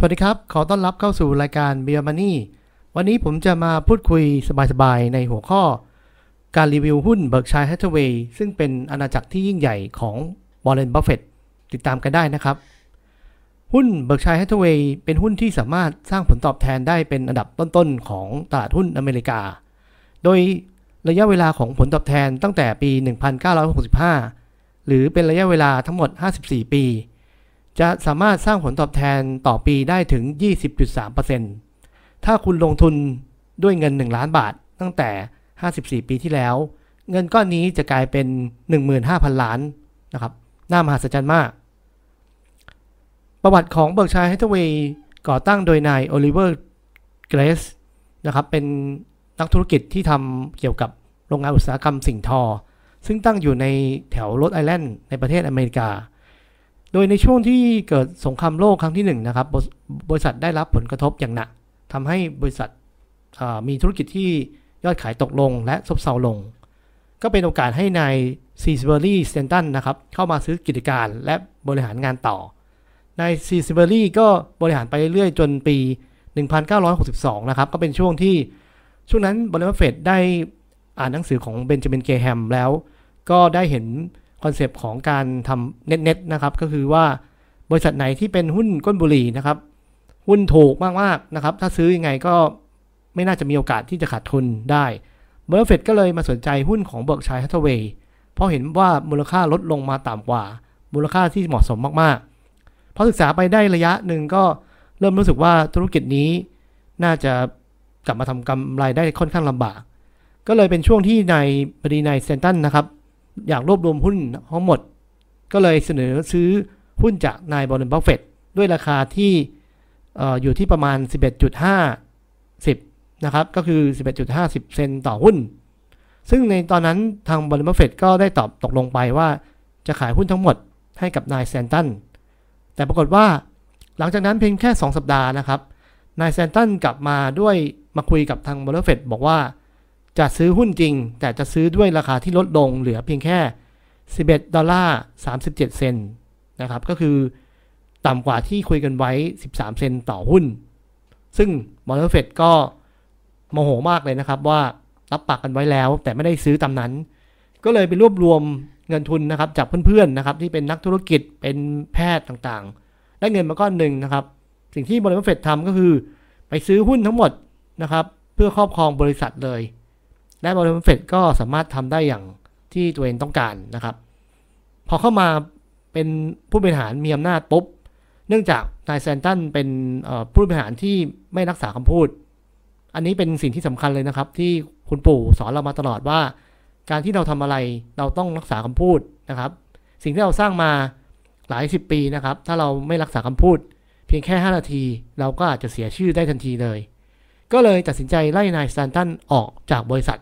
สวัสดีครับ ขอต้อนรับเข้าสู่รายการ b e e r Money วันนี้ผมจะมาพูดคุยสบายๆ ในหัวข้อ การรีวิวหุ้น Berkshire Hathaway ซึ่งเป็นอาณาจักรที่ยิ่งใหญ่ของ Warren Buffett ติดตามกันได้นะครับ หุ้น Berkshire Hathaway เป็นหุ้นที่สามารถสร้างผลตอบแทนได้เป็นอันดับต้นๆ ของตลาดหุ้นอเมริกา โดยระยะเวลาของผลตอบแทนตั้งแต่ปี 1965 หรือเป็นระยะเวลาทั้งหมด 54 ปี จะสามารถสร้างผลตอบแทนต่อปีได้ถึง 20.3%ถ้าคุณลงทุนด้วยเงิน 1 ล้านบาท ตั้งแต่ 54 ปีที่แล้ว เงินก้อนนี้จะกลายเป็น 15,000 ล้านนะครับน่ามหัศจรรย์มาก ประวัติของ Berkshire Hathaway ก่อตั้งโดยนายโอลิเวอร์เกรสนะครับเป็นนักธุรกิจที่ทำเกี่ยวกับโรงงานอุตสาหกรรมสิ่งทอ ซึ่งตั้งอยู่ในแถวโรดไอแลนด์ในประเทศอเมริกา โดยในช่วงที่เกิดสงครามโลกครั้งที่1นนะครับบริษัทได้รับผลกระทบอย่างหนักทำให้บริษัทมีธุรกิจที่ยอดขายตกลงและซบเซาลง ก็เป็นโอกาสให้นายซีเบอรี่สแตนตันนะครับเข้ามาซื้อกิจการและบริหารงานต่อนายซีเบอรี่ก็บริหารไปเรื่อยๆจนปี 1962 นะครับ ก็เป็นช่วงที่ช่วงนั้นบริษัทเฟดได้อ่านหนังสือของเบนจามินเกรแฮมแล้ว ก็ได้เห็น concept ของการทำ net net นะครับก็คือว่าบริษัทไหนที่เป็นหุ้นก้นบุหรี่นะครับ หุ้นถูกมากๆนะครับ ถ้าซื้อยังไงก็ไม่น่าจะมีโอกาสที่จะขาดทุนได้เบอร์เฟดก็เลยมาสนใจหุ้นของเบิร์กชียร์ฮาธาเวย์เพราะเห็นว่ามูลค่าลดลงมาต่ำกว่า มูลค่าที่เหมาะสมมากๆพอศึกษาไปได้ระยะหนึ่งก็เริ่มรู้สึกว่าธุรกิจนี้น่าจะกลับมาทำกำไรได้ค่อนข้างลำบาก ก็เลยเป็นช่วงที่นายเบอรี่นายสแตนตันนะครับ อยากรวบรวมหุ้นทั้งหมด ก็เลยเสนอซื้อหุ้นจากนายวอร์เรนบัฟเฟตด้วยราคาที่อยู่ที่ประมาณ 11.5 10นะครับ ก็คือ 11.50 เซนต์ต่อหุ้น ซึ่งในตอนนั้นทางวอร์เรนบัฟเฟตก็ได้ตอบตกลงไปว่าจะขายหุ้นทั้งหมดให้กับนายสแตนตัน แต่ปรากฏว่าหลังจากนั้นเพียงแค่ 2 สัปดาห์นะครับ นายสแตนตันกลับมาด้วยมาคุยกับทางวอร์เรนบัฟเฟตบอกว่า จะซื้อหุ้นจริง แต่จะซื้อด้วยราคาที่ลดลงเหลือเพียงแค่ 11 ดอลลาร์ 37 เซนต์นะครับ ก็คือต่ำกว่าที่คุยกันไว้ 13 เซนต์ต่อหุ้น ซึ่งบัฟเฟตก็โมโหมากเลยนะครับว่ารับปากกันไว้แล้วแต่ไม่ได้ซื้อตามนั้น ก็เลยไปรวบรวมเงินทุนนะครับจากเพื่อนๆนะครับที่เป็นนักธุรกิจเป็นแพทย์ต่างๆ ได้เงินมาก้อนหนึ่งนะครับ สิ่งที่บริษัทเฟดทำก็คือ ไปซื้อหุ้นทั้งหมดนะครับ เพื่อครอบครองบริษัทเลย และบริษัทเฟดก็สามารถทำได้อย่างที่ตัวเองต้องการนะครับ พอเข้ามาเป็นผู้บริหารมีอำนาจปุ๊บ เนื่องจากนายแซนตันเป็นผู้บริหารที่ไม่รักษาคำพูด อันนี้เป็นสิ่งที่สำคัญเลยนะครับ ที่คุณปู่สอนเรามาตลอดว่า การที่เราทำอะไรเราต้องรักษาคำพูดนะครับ สิ่งที่เราสร้างมาหลายสิบปีนะครับ ถ้าเราไม่รักษาคำพูด เพียงแค่ 5 นาที เราก็อาจจะเสียชื่อได้ทันทีเลย ก็เลยตัดสินใจไล่นายแซนตันออกจากบริษัท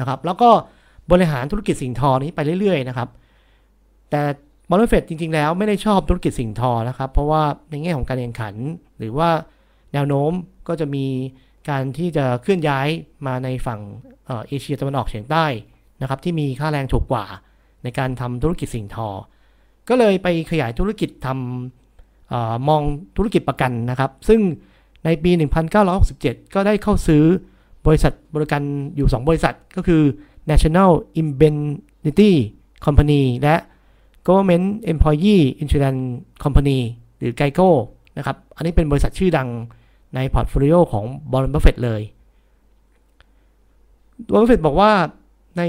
นะครับ แล้วก็บริหารธุรกิจสิ่งทอนี้ไปเรื่อยๆนะครับ แต่บอลเฟดจริงๆ แล้วไม่ได้ชอบธุรกิจสิ่งทอนะครับ เพราะว่าในแง่ของการแข่งขัน หรือว่าแนวโน้มก็จะมีการที่จะเคลื่อนย้ายมาในฝั่งเอเชียตะวันออกเฉียงใต้นะครับ ที่มีค่าแรงถูกกว่าในการทำธุรกิจสิ่งทอ ก็เลยไปขยายธุรกิจทำอมองธุรกิจประกันนะครับ ซึ่งในปี 1967 ก็ได้เข้าซื้อ บริษัทบริการอยู่ 2 บริษัทก็คือ National Indemnity Company และ Government Employee Insurance Company หรือ GEICO นะครับ อันนี้เป็นบริษัทชื่อดังใน portfolio ของวอร์เรนบัฟเฟตเลยวอร์เรนบัฟเฟตบอกว่าใน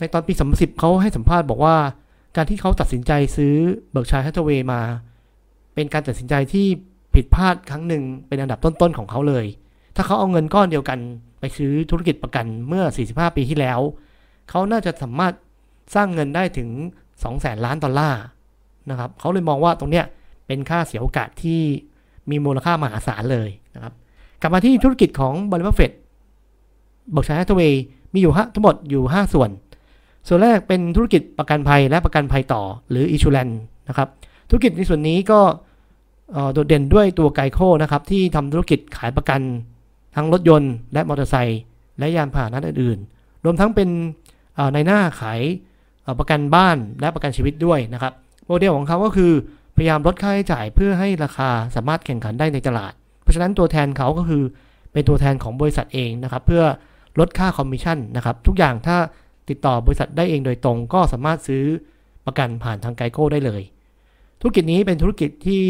ในตอนปี 2010เขาให้สัมภาษณ์บอกว่า การที่เขาตัดสินใจซื้อเบิร์กเชียร์ฮาธาเวย์มา เป็นการตัดสินใจที่ผิดพลาดครั้งหนึ่งเป็นอันดับต้นๆของเขาเลย ถ้าเขาเอาเงินก้อนเดียวกัน ไปซื้อธุรกิจประกันเมื่อ 45 ปีที่แล้ว เขาน่าจะสามารถสร้างเงินได้ถึง2แสนล้านดอลลาร์นะครับเขาเลยมองว่าตรงเนี้ยเป็นค่าเสียโอกาสที่มีมูลค่ามหาศาลเลยนะครับ กลับมาที่ธุรกิจของบริษัทเฟดบอกชัยฮัตเวย์มีอยู่ทั้งหมดอยู่ 5 ส่วน ส่วนแรกเป็นธุรกิจประกันภัยและประกันภัยต่อหรืออิชูแลนนะครับ ธุรกิจในส่วนนี้ก็โดดเด่นด้วยตัวไกโคนะครับที่ทำธุรกิจขายประกัน ทั้งรถยนต์และมอเตอร์ไซค์และยานพาหนะอื่นๆ รวมทั้งเป็นนายหน้าขายประกันบ้านและประกันชีวิตด้วยนะครับ โมเดลของเขาก็คือพยายามลดค่าใช้จ่ายเพื่อให้ราคาสามารถแข่งขันได้ในตลาด เพราะฉะนั้นตัวแทนเขาก็คือเป็นตัวแทนของบริษัทเองนะครับ เพื่อลดค่าคอมมิชชั่นนะครับ ทุกอย่างถ้าติดต่อบริษัทได้เองโดยตรง ก็สามารถซื้อประกันผ่านทาง GEICO ได้เลย ธุรกิจนี้เป็นธุรกิจที่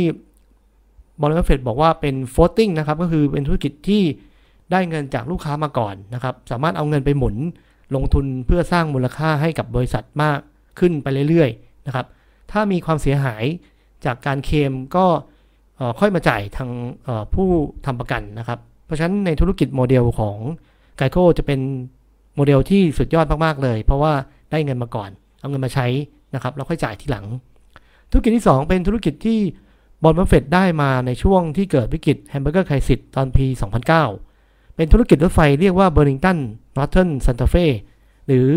บริษัทเฟดบอกว่าเป็น floating นะครับ ก็คือเป็นธุรกิจที่ ได้เงินจากลูกค้ามาก่อนนะครับ สามารถเอาเงินไปหมุนลงทุนเพื่อสร้างมูลค่าให้กับบริษัทมากขึ้นไปเรื่อยๆนะครับ ถ้ามีความเสียหายจากการเคลมก็ค่อยมาจ่ายทางผู้ทำประกันนะครับ เพราะฉะนั้นในธุรกิจโมเดลของ GEICO จะเป็นโมเดลที่สุดยอดมากๆเลย เพราะว่าได้เงินมาก่อน เอาเงินมาใช้นะครับแล้วค่อยจ่ายทีหลัง ธุรกิจที่ 2 เป็นธุรกิจที่วอร์เรนบัฟเฟตได้มาในช่วงที่เกิดวิกฤต hamburger crisis ตอนปี 2009 เป็นธุรกิจรถไฟเรียกว่า Burlington Northern Santa Fe หรือ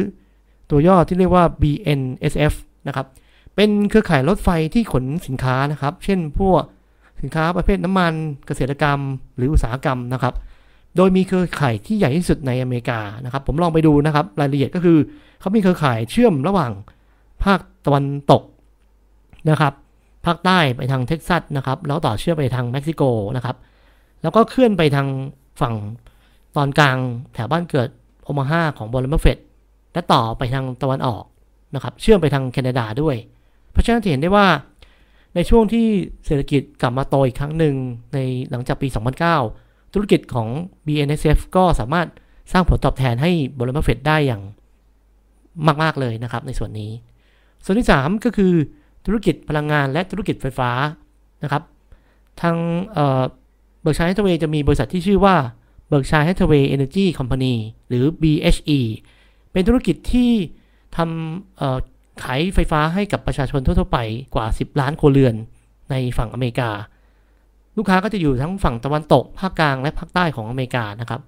ตัวย่อที่เรียกว่า BNSF นะครับ เป็นเครือข่ายรถไฟที่ขนสินค้านะครับ เช่นพวกสินค้าประเภทน้ำมันเกษตรกรรม หรืออุตสาหกรรมนะครับ โดยมีเครือข่ายที่ใหญ่ที่สุดในอเมริกานะครับ ผมลองไปดูนะครับ รายละเอียดก็คือเขามีเครือข่ายเชื่อมระหว่างภาคตะวันตกนะครับภาคใต้ไปทางเท็กซัสนะครับ แล้วต่อเชื่อมไปทางเม็กซิโกนะครับ แล้วก็เคลื่อนไปทางฝั่ง ตอนกลางแถวบ้านเกิดโอมาฮาของบอลเลมเฟตและต่อไปทางตะวันออกนะครับเชื่อมไปทางแคนาดาด้วย เพราะฉะนั้นเห็นได้ว่าในช่วงที่เศรษฐกิจกลับมาโตอีกครั้งหนึ่งในหลังจากปี 2009 ธุรกิจของ BNSF ก็สามารถสร้างผลตอบแทนให้บริษัทเฟดได้อย่างมาก ๆ เลยนะครับในส่วนนี้ ส่วนที่ 3 ก็คือธุรกิจพลังงานและธุรกิจไฟฟ้านะครับ ทางเบิร์กเชียร์ฮาธาเวย์จะมีบริษัทที่ชื่อว่า เบิร์กเชียร์ฮาธาเวย์ Energy Company หรือ BHE เป็นธุรกิจที่ทำขายไฟฟ้าให้กับประชาชนทั่วๆไปกว่า 10 ล้านครัวเรือนในฝั่งอเมริกา ลูกค้าก็จะอยู่ทั้งฝั่งตะวันตก ภาคกลางและภาคใต้ของอเมริกานะครับ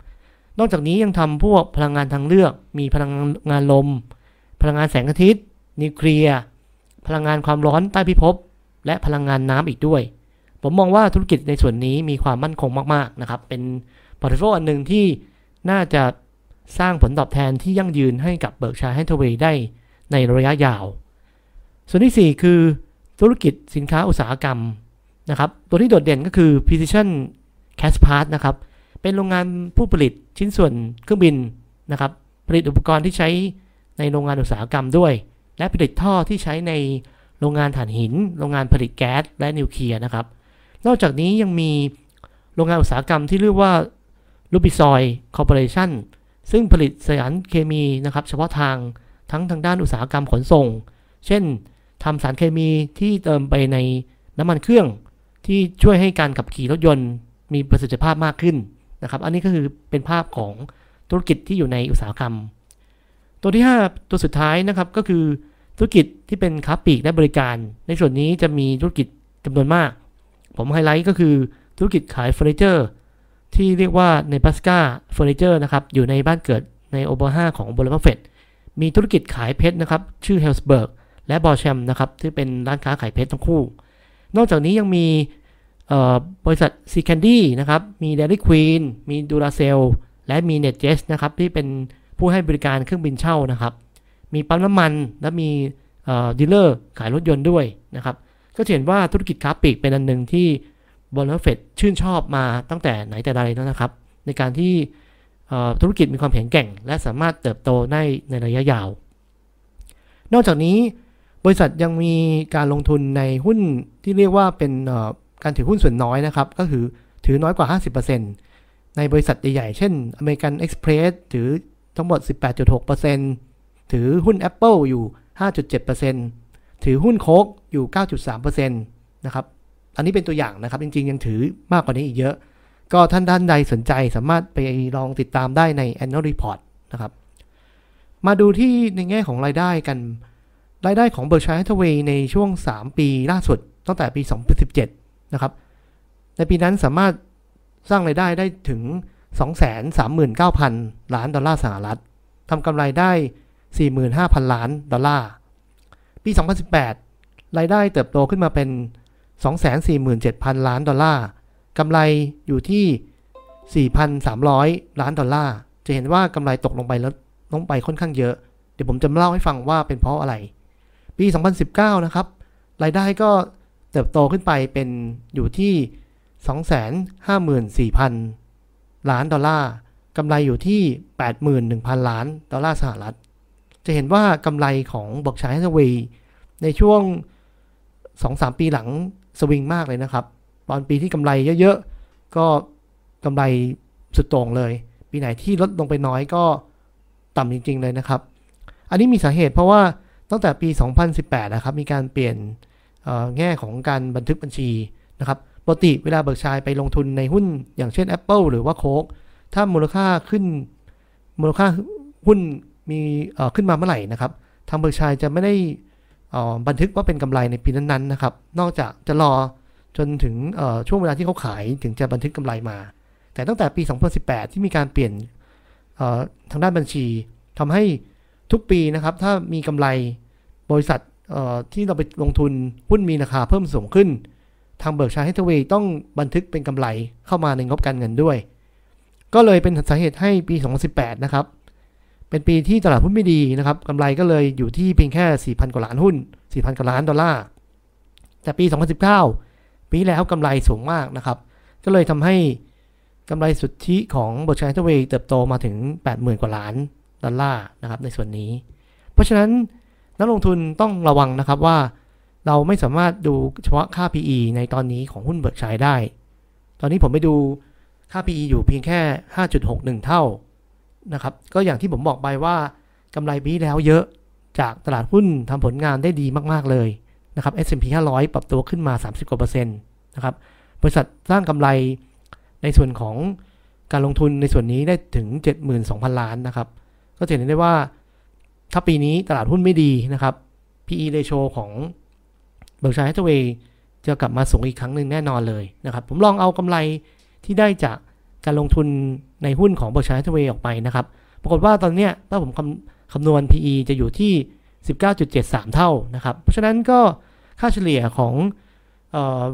นอกจากนี้ยังทำพวกพลังงานทางเลือก มีพลังงานลม พลังงานแสงอาทิตย์ นิวเคลียร์พลังงานความร้อนใต้พิภพและพลังงานน้ำอีกด้วย ผมมองว่าธุรกิจในส่วนนี้มีความมั่นคงมากๆนะครับ เป็น portfolio อันหนึ่งที่น่าจะสร้างผลตอบแทนที่ยั่งยืนให้กับเบิร์กเชียร์ฮาธาเวย์ได้ในระยะยาว ส่วนที่ 4 คือธุรกิจสินค้าอุตสาหกรรมนะครับ ตัวที่โดดเด่นก็คือ Precision Cast Part นะครับ เป็นโรงงานผู้ผลิตชิ้นส่วนเครื่องบินนะครับ ผลิตอุปกรณ์ที่ใช้ในโรงงานอุตสาหกรรมด้วย และผลิตท่อที่ใช้ในโรงงานถ่านหิน โรงงานผลิตแก๊สและนิวเคลียร์นะครับ นอกจากนี้ยังมีโรงงานอุตสาหกรรมที่เรียกว่า l u b i s o y Corporation ซึ่งผลิตสารเคมีนะครับเฉพาะทางทั้งทางด้านอุตสาหกรรมขนส่ง เช่นทำสารเคมีที่เติมไปในน้ำมันเครื่อง ที่ช่วยให้การขับขี่รถยนต์ มีประสิทธิภาพมากขึ้นนะครับ อันนี้ก็คือเป็นภาพของธุรกิจที่อยู่ในอุตสาหกรรม ตัวที่ 5 ตัวสุดท้ายนะครับก็คือธุรกิจที่เป็นค้าปลีกและบริการ ในส่วนนี้จะมีธุรกิจจำนวนมาก ผมไฮไลท์ก็คือธุรกิจขายเฟอร์นิเจอร์ ที่เรียกว่า Nebraska Furniture นะครับ อยู่ในบ้านเกิดในโอเบอร์าของบริษัทเฟดมีธุรกิจขายเพชรนะครับ ชื่อ Helzberg และ Borsheims นะครับที่เป็นร้านค้าขายเพชรทั้งคู่ นอกจากนี้ยังมีบริษัท See's Candies นะครับ มี Dairy Queen มี Duracell และมี NetJets นะครับ ที่เป็นผู้ให้บริการเครื่องบินเช่านะครับ มีปั๊มน้ำมันและมีdealer ขายรถยนต์ด้วยนะครับ ก็เห็นว่าธุรกิจค้าปลีกเป็นอันหนึ่งที่ บัฟเฟตต์ชื่นชอบมาตั้งแต่ไหนแต่ไรแล้วนะครับ ในการที่ธุรกิจมีความแข็งแกร่ง และสามารถเติบโตได้ในระยะยาว นอกจากนี้บริษัทยังมีการลงทุนในหุ้นที่เรียกว่าเป็นการถือหุ้นส่วนน้อยนะครับ ก็คือถือน้อยกว่า 50%ในบริษัทใหญ่ๆ เช่น American Express ถือทั้งหมด 18.6%ถือหุ้น Apple อยู่ 5.7%ถือหุ้นโคกอยู่ 9.3%นะครับ อันนี้เป็นตัวอย่างนะครับ จริง ๆ ยังถือมากกว่านี้อีกเยอะ ก็ท่านท่านใดสนใจสามารถไปลองติดตามได้ใน annual report นะครับ มาดูที่ในแง่ของรายได้กัน รายได้ของ Berkshire Hathaway ในช่วง 3 ปีล่าสุด ตั้งแต่ปี 2017 นะครับ ในปีนั้นสามารถสร้างรายได้ได้ถึง 239,000 ล้านดอลลาร์สหรัฐทำกำไรได้ 45,000 ล้านดอลลาร์ ปี 2018 รายได้เติบโตขึ้นมาเป็น 247,000 ล้านดอลลาร์กำไรอยู่ที่ 4,300 ล้านดอลลาร์ จะเห็นว่ากำไรตกลงไปแล้วลงไปค่อนข้างเยอะ เดี๋ยวผมจะเล่าให้ฟังว่าเป็นเพราะอะไร ปี 2019 นะครับ รายได้ก็เติบโตขึ้นไปเป็นอยู่ที่ 254,000 ล้านดอลลาร์ กำไรอยู่ที่ 81,000 ล้านดอลลาร์สหรัฐ จะเห็นว่ากำไรของบอกชัยฮัสเวย์ในช่วง 2-3 ปีหลัง สวิงมากเลยนะครับ ตอนปีที่กำไรเยอะๆ ก็กำไรสุดโต่งเลย ปีไหนที่ลดลงไปน้อยก็ต่ำจริง ๆ เลยนะครับ อันนี้มีสาเหตุเพราะว่าตั้งแต่ปี 2018 นะครับ มีการเปลี่ยนแง่ของการบันทึกบัญชีนะครับ ปกติเวลาเบิกชัยไปลงทุนในหุ้นอย่างเช่น Apple หรือว่าโค้กถ้ามูลค่าขึ้น มูลค่าหุ้นมีขึ้นมาเมื่อไหร่นะครับ ทางเบิกชัยจะไม่ได้ บันทึกว่าเป็นกำไรในปีนั้นๆนะครับ นอกจากจะรอจนถึงช่วงเวลาที่เขาขายถึงจะบันทึกกำไรมา แต่ตั้งแต่ปี 2018 ที่มีการเปลี่ยนทางด้านบัญชีทำให้ทุกปีนะครับ ถ้ามีกำไรบริษัทที่เราไปลงทุนหุ้นมีราคาเพิ่มสูงขึ้น ทาง Berkshire Hathaway ต้องบันทึกเป็นกำไรเข้ามาในงบการเงินด้วย ก็เลยเป็นสาเหตุให้ปี 2018 นะครับ เป็นปีที่ตลาดหุ้นไม่ดีนะครับกำไรก็เลยอยู่ที่เพียงแค่ 4,000 กว่าล้านหุ้น 4,000 กว่าล้านดอลลาร์ แต่ปี 2019 ปีแล้วกำไรสูงมากนะครับ ก็เลยทำให้กำไรสุทธิของ Berkshire Hathaway เติบโตมาถึง 80,000 กว่าล้านดอลลาร์นะครับในส่วนนี้ เพราะฉะนั้นนักลงทุนต้องระวังนะครับว่าเราไม่สามารถดูเฉพาะค่า PE ในตอนนี้ของหุ้น Berkshire ได้ ตอนนี้ผมไปดูค่า PE อยู่เพียงแค่ 5.61 เท่า นะครับ ก็อย่างที่ผมบอกไปว่ากำไรปีแล้วเยอะจากตลาดหุ้นทำผลงานได้ดีมากๆเลยนะครับ S&P 500 ปรับตัวขึ้นมา 30 กว่าเปอร์เซ็นต์นะครับ บริษัทสร้างกำไรในส่วนของการลงทุนในส่วนนี้ได้ถึง 72,000 ล้านนะครับ ก็จะเห็นได้ว่าถ้าปีนี้ตลาดหุ้นไม่ดีนะครับ PE ratio ของ Berkshire Hathaway จะกลับมาสูงอีกครั้งหนึ่งแน่นอนเลยนะครับ ผมลองเอากำไรที่ได้จาก การลงทุนในหุ้นของ Berkshire Hathaway ออกไปนะครับ ปรากฏว่าตอนนี้ถ้าผมคำคำนวณ PE จะอยู่ที่ 19.73 เท่านะครับ เพราะฉะนั้นก็ค่าเฉลี่ยของ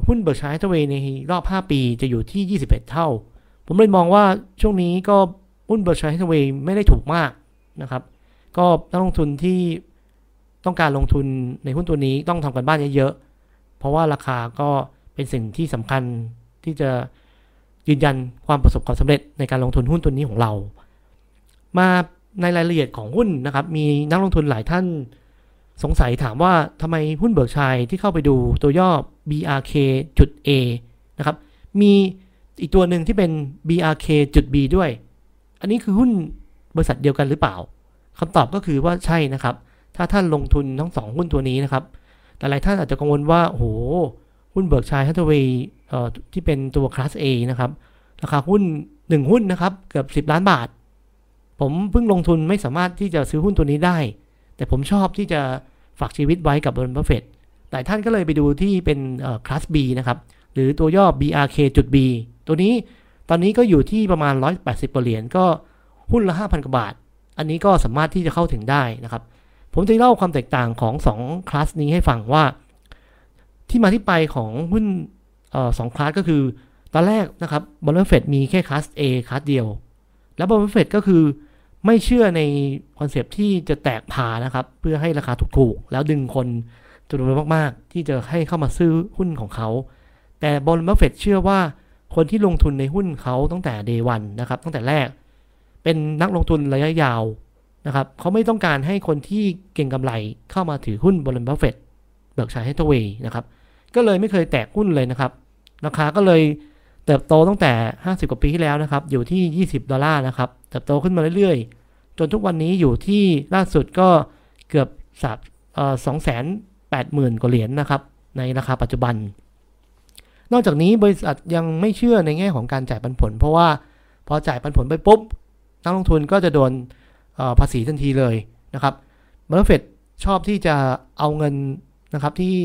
หุ้น Berkshire Hathaway ในรอบ 5 ปีจะอยู่ที่ 21 เท่า ผมเลยมองว่าช่วงนี้ก็หุ้น Berkshire Hathaway ไม่ได้ถูกมากนะครับ ก็นักลงทุนที่ต้องการลงทุนในหุ้นตัวนี้ต้องทำกันบ้านเยอะๆ เพราะว่าราคาก็เป็นสิ่งที่สำคัญที่จะ ยืนยันความประสบความสำเร็จในการลงทุนหุ้นตัวนี้ของเรา มาในรายละเอียดของหุ้นนะครับ มีนักลงทุนหลายท่านสงสัยถามว่าทำไมหุ้นเบิร์กชัยที่เข้าไปดูตัวย่อ BRK จุด A นะครับ มีอีกตัวหนึ่งที่เป็น BRK จุด B ด้วย อันนี้คือหุ้นบริษัทเดียวกันหรือเปล่าคำตอบก็คือว่าใช่นะครับ ถ้าท่านลงทุนทั้งสองหุ้นตัวนี้นะครับ หลายๆท่านอาจจะกังวลว่าโอ้โหหุ้น Berkshire Hathaway ที่เป็นตัวคลาส A นะครับ ราคาหุ้น 1 หุ้นนะครับ เกือบ 10 ล้านบาท ผมเพิ่งลงทุนไม่สามารถที่จะซื้อหุ้นตัวนี้ได้ แต่ผมชอบที่จะฝากชีวิตไว้กับบรนบัฟเฟตหลายท่านก็เลยไปดูที่เป็นคลาส B นะครับ หรือตัวย่อ BRK จุด B ตัวนี้ตอนนี้ก็อยู่ที่ประมาณ 180เหรียญก็หุ้นละ 5,000กว่าบาท อันนี้ก็สามารถที่จะเข้าถึงได้นะครับ ผมจะเล่าความแตกต่างของ 2 คลาสนี้ให้ฟังว่า ที่มาที่ไปของหุ้น สองคลาสก็คือ ตอนแรกนะครับบัฟเฟตต์มีแค่ class A class เดียว แล้วบัฟเฟตต์ก็คือไม่เชื่อใน concept ที่จะแตกพาร์นะครับ เพื่อให้ราคาถูกๆ แล้วดึงคนจำนวนมากๆ ที่จะให้เข้ามาซื้อหุ้นของเขา แต่บัฟเฟตต์เชื่อว่าคนที่ลงทุนในหุ้นเขาตั้งแต่ day one นะครับ ตั้งแต่แรก เป็นนักลงทุนระยะยาวนะครับเขาไม่ต้องการให้คนที่เก็งกำไรเข้ามาถือหุ้นบริษัทบัฟเฟตต์ Berkshire Hathaway นะครับ ก็เลยไม่เคยแตกหุ้นเลยนะครับ ราคาก็เลยเติบโตตั้งแต่ 50 กว่าปีที่แล้วนะครับ อยู่ที่ 20 ดอลลาร์นะครับ เติบโตขึ้นมาเรื่อยๆ จนทุกวันนี้อยู่ที่ล่าสุดก็เกือบสับสองแสนแปดหมื่นกว่าเหรียญนะครับ ในราคาปัจจุบัน นอกจากนี้บริษัทยังไม่เชื่อในแง่ของการจ่ายปันผล เพราะว่าพอจ่ายปันผลไปปุ๊บนักลงทุนก็จะโดนภาษีทันทีเลยนะครับบร์เฟดชอบที่จะเอาเงินนะครับที่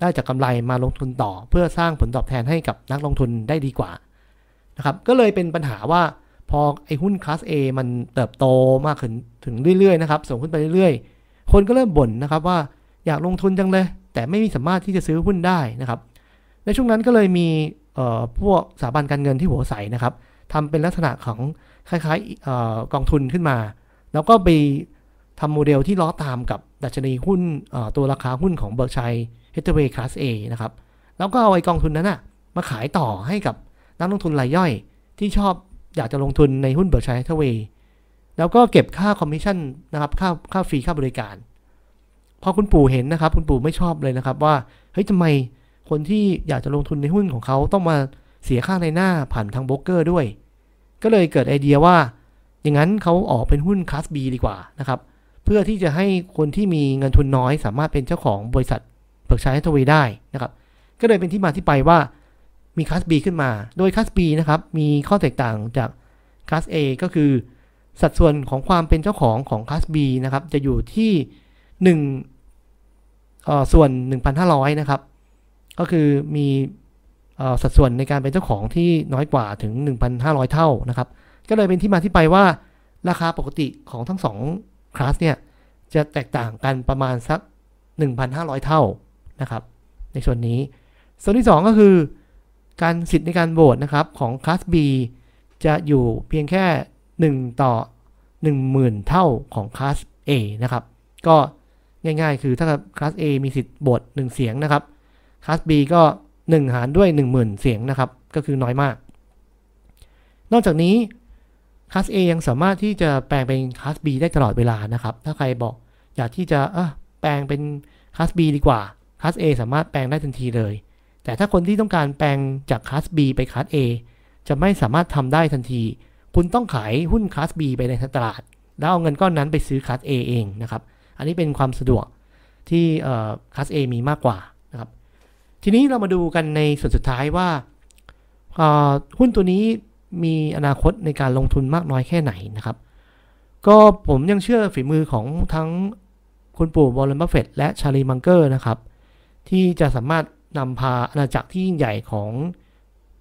ได้จากกำไรมาลงทุนต่อ เพื่อสร้างผลตอบแทนให้กับนักลงทุนได้ดีกว่านะครับก็เลยเป็นปัญหาว่าพอไอ้หุ้นคลาส A มันเติบโตมากขึ้นถึงเรื่อยๆนะครับส่งขึ้นไปเรื่อยๆ คนก็เริ่มบ่นนะครับว่าอยากลงทุนจังเลย แต่ไม่มีสามารถที่จะซื้อหุ้นได้นะครับในช่วงนั้นก็เลยมีพวกสถาบันการเงินที่หัวใสนะครับทำเป็นลักษณะของคล้ายๆกองทุนขึ้นมา แล้วก็ไป ทำโมเดลที่ล้อตามกับดัชนีหุ้นตัวราคาหุ้นของเบิร์กชัยเฮตเวย์คลาส A นะครับ แล้วก็เอาไอ้กองทุนนั้นอะมาขายต่อให้กับนักลงทุนรายย่อย ที่ชอบอยากจะลงทุนในหุ้น Berkshire Hathaway แล้วก็เก็บค่าคอมมิชชั่นนะครับค่าค่า fee ค่าบริการ พอคุณปู่เห็นนะครับ คุณปู่ไม่ชอบเลยนะครับ ว่าเฮ้ยทำไมคนที่อยากจะลงทุนในหุ้นของเขาต้องมาเสียค่าในหน้าผ่านทางโบรกเกอร์ด้วย ก็เลยเกิดไอเดียว่า อย่างนั้นเขาออกเป็นหุ้นคลาส B ดีกว่านะครับเพื่อที่จะให้คนที่มีเงินทุนน้อย สามารถเป็นเจ้าของบริษัทเบิกชัยฮัตเวยได้นะครับ ก็เลยเป็นที่มาที่ไปว่ามีคลาส B ขึ้นมา โดยคลาส B นะครับ มีข้อแตกต่างจากคลาส A ก็คือ สัดส่วนของความเป็นเจ้าของของคลาส B นะครับ จะอยู่ที่1เอ่อส่วน 1,500 นะครับ ก็คือมีสัดส่วนในการเป็นเจ้าของที่น้อยกว่าถึง 1,500 เท่านะครับ ก็เลยเป็นที่มาที่ไปว่าราคาปกติของทั้ง2 คลาสเนี่ยจะแตกต่างกันประมาณสัก 1,500 เท่านะครับ ในส่วนนี้ ส่วนที่ 2 ก็คือ การสิทธิ์ในการโหวตนะครับของคลาส B จะอยู่เพียงแค่ 1 ต่อ 10,000 เท่าของคลาส A นะครับ ก็ง่ายๆ คือถ้าคลาส A มีสิทธิ์โหวต1เสียงนะครับคลาส B ก็ 1 หารด้วย 10,000 เสียงนะครับ ก็คือน้อยมาก นอกจากนี้ คลาส A ยังสามารถที่จะแปลงเป็นคลาส B ได้ตลอดเวลานะครับ ถ้าใครบอกอยากที่จะแปลงเป็นคลาส B ดีกว่าคลาส A สามารถแปลงได้ทันทีเลย แต่ถ้าคนที่ต้องการแปลงจากคลาส B ไปคลาส A จะไม่สามารถทำได้ทันที คุณต้องขายหุ้นคลาส B ไปในตลาด แล้วเอาเงินก้อนนั้นไปซื้อคลาส A เองนะครับ อันนี้เป็นความสะดวกที่คลาส A มีมากกว่านะครับ ทีนี้เรามาดูกันในส่วนสุดท้ายว่าหุ้นตัวนี้ มีอนาคตในการลงทุนมากน้อยแค่ไหนนะครับ ก็ผมยังเชื่อฝีมือของทั้งคุณปู่วอร์เรนบัฟเฟตต์และชาร์ลีมังเกอร์นะครับ ที่จะสามารถนำพาอาณาจักรที่ยิ่งใหญ่ของ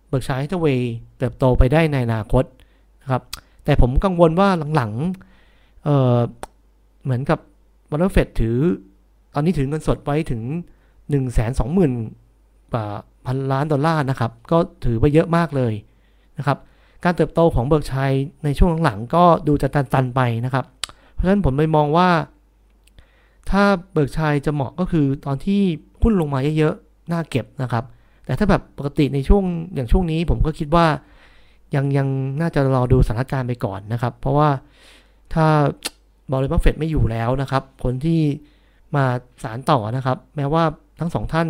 Berkshire Hathaway เติบโตไปได้ในอนาคตนะครับ แต่ผมกังวลว่าหลังๆเหมือนกับวอร์เรนบัฟเฟตต์ถือ ตอนนี้ถือเงินสดไว้ถึง 1 2 0 0 0 0พันล้านดอลลาร์นะครับ ก็ถือไปเยอะมากเลยนะครับ การเติบโตของ Berkshireในช่วงหลังๆก็ดูจะตันๆไปนะครับ เพราะฉะนั้นผมเลยมองว่า ถ้า Berkshire จะเหมาะก็คือตอนที่หุ้นลงมาเยอะๆน่าเก็บนะครับ แต่ถ้าแบบปกติในช่วงอย่างช่วงนี้ผมก็คิดว่ายังยังน่าจะรอดูสถานการณ์ไปก่อนนะครับ เพราะว่าถ้าวอร์เรนบัฟเฟตต์ไม่อยู่แล้วนะครับ คนที่มาสานต่อนะครับ แม้ว่าทั้งสองท่าน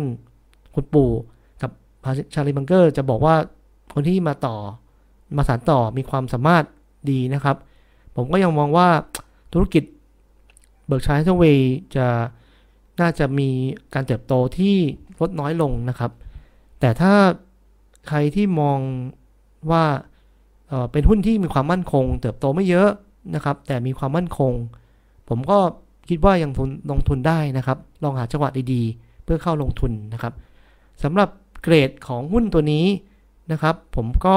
คุณปู่กับชาร์ลี มังเกอร์ จะบอกว่าคนที่มาต่อ มาสานต่อมีความสามารถดีนะครับ ผมก็ยังมองว่าธุรกิจ Berkshire Hathaway จะน่าจะมีการเติบโตที่ลดน้อยลงนะครับ แต่ถ้าใครที่มองว่าเป็นหุ้นที่มีความมั่นคง เติบโตไม่เยอะนะครับ แต่มีความมั่นคง ผมก็คิดว่ายังทุนลงทุนได้นะครับ ลองหาจังหวะดีๆ เพื่อเข้าลงทุนนะครับสำหรับเกรดของหุ้นตัวนี้นะครับ ผมก็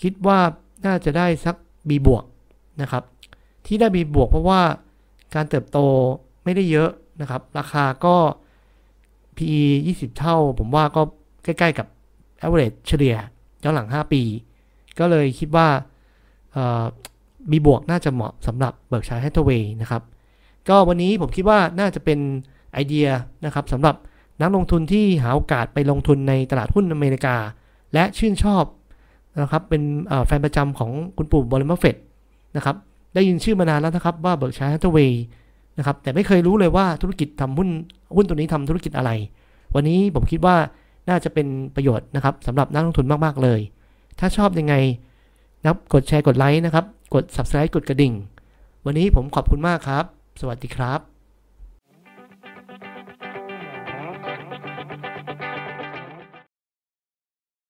คิดว่าน่าจะได้สัก B บวกนะครับ ที่ได้ B บวกเพราะว่าการเติบโตไม่ได้เยอะนะครับ ราคาก็ PE 20 เท่า ผมว่าก็ใกล้ ๆ กับ average เฉลี่ยย้อนหลัง 5 ปี ก็เลยคิดว่า B บวกน่าจะเหมาะสำหรับเบิร์กชัยแฮทเวย์นะครับ ก็วันนี้ผมคิดว่าน่าจะเป็นไอเดียนะครับสำหรับนักลงทุนที่หาโอกาสไปลงทุนในตลาดหุ้นอเมริกา และชื่นชอบ นะครับเป็นแฟนประจำของคุณปู่บัฟเฟตต์นะครับได้ยินชื่อมานานแล้วนะครับว่า Berkshire Hathaway นะครับแต่ไม่เคยรู้เลยว่าธุรกิจทำหุ้นหุ้นตัวนี้ทำธุรกิจอะไร วันนี้ผมคิดว่าน่าจะเป็นประโยชน์นะครับสำหรับนักลงทุนมาก ๆ เลย ถ้าชอบยังไงนะกดแชร์กดไลค์นะครับ กด subscribe กดกระดิ่ง วันนี้ผมขอบคุณมากครับ สวัสดีครับ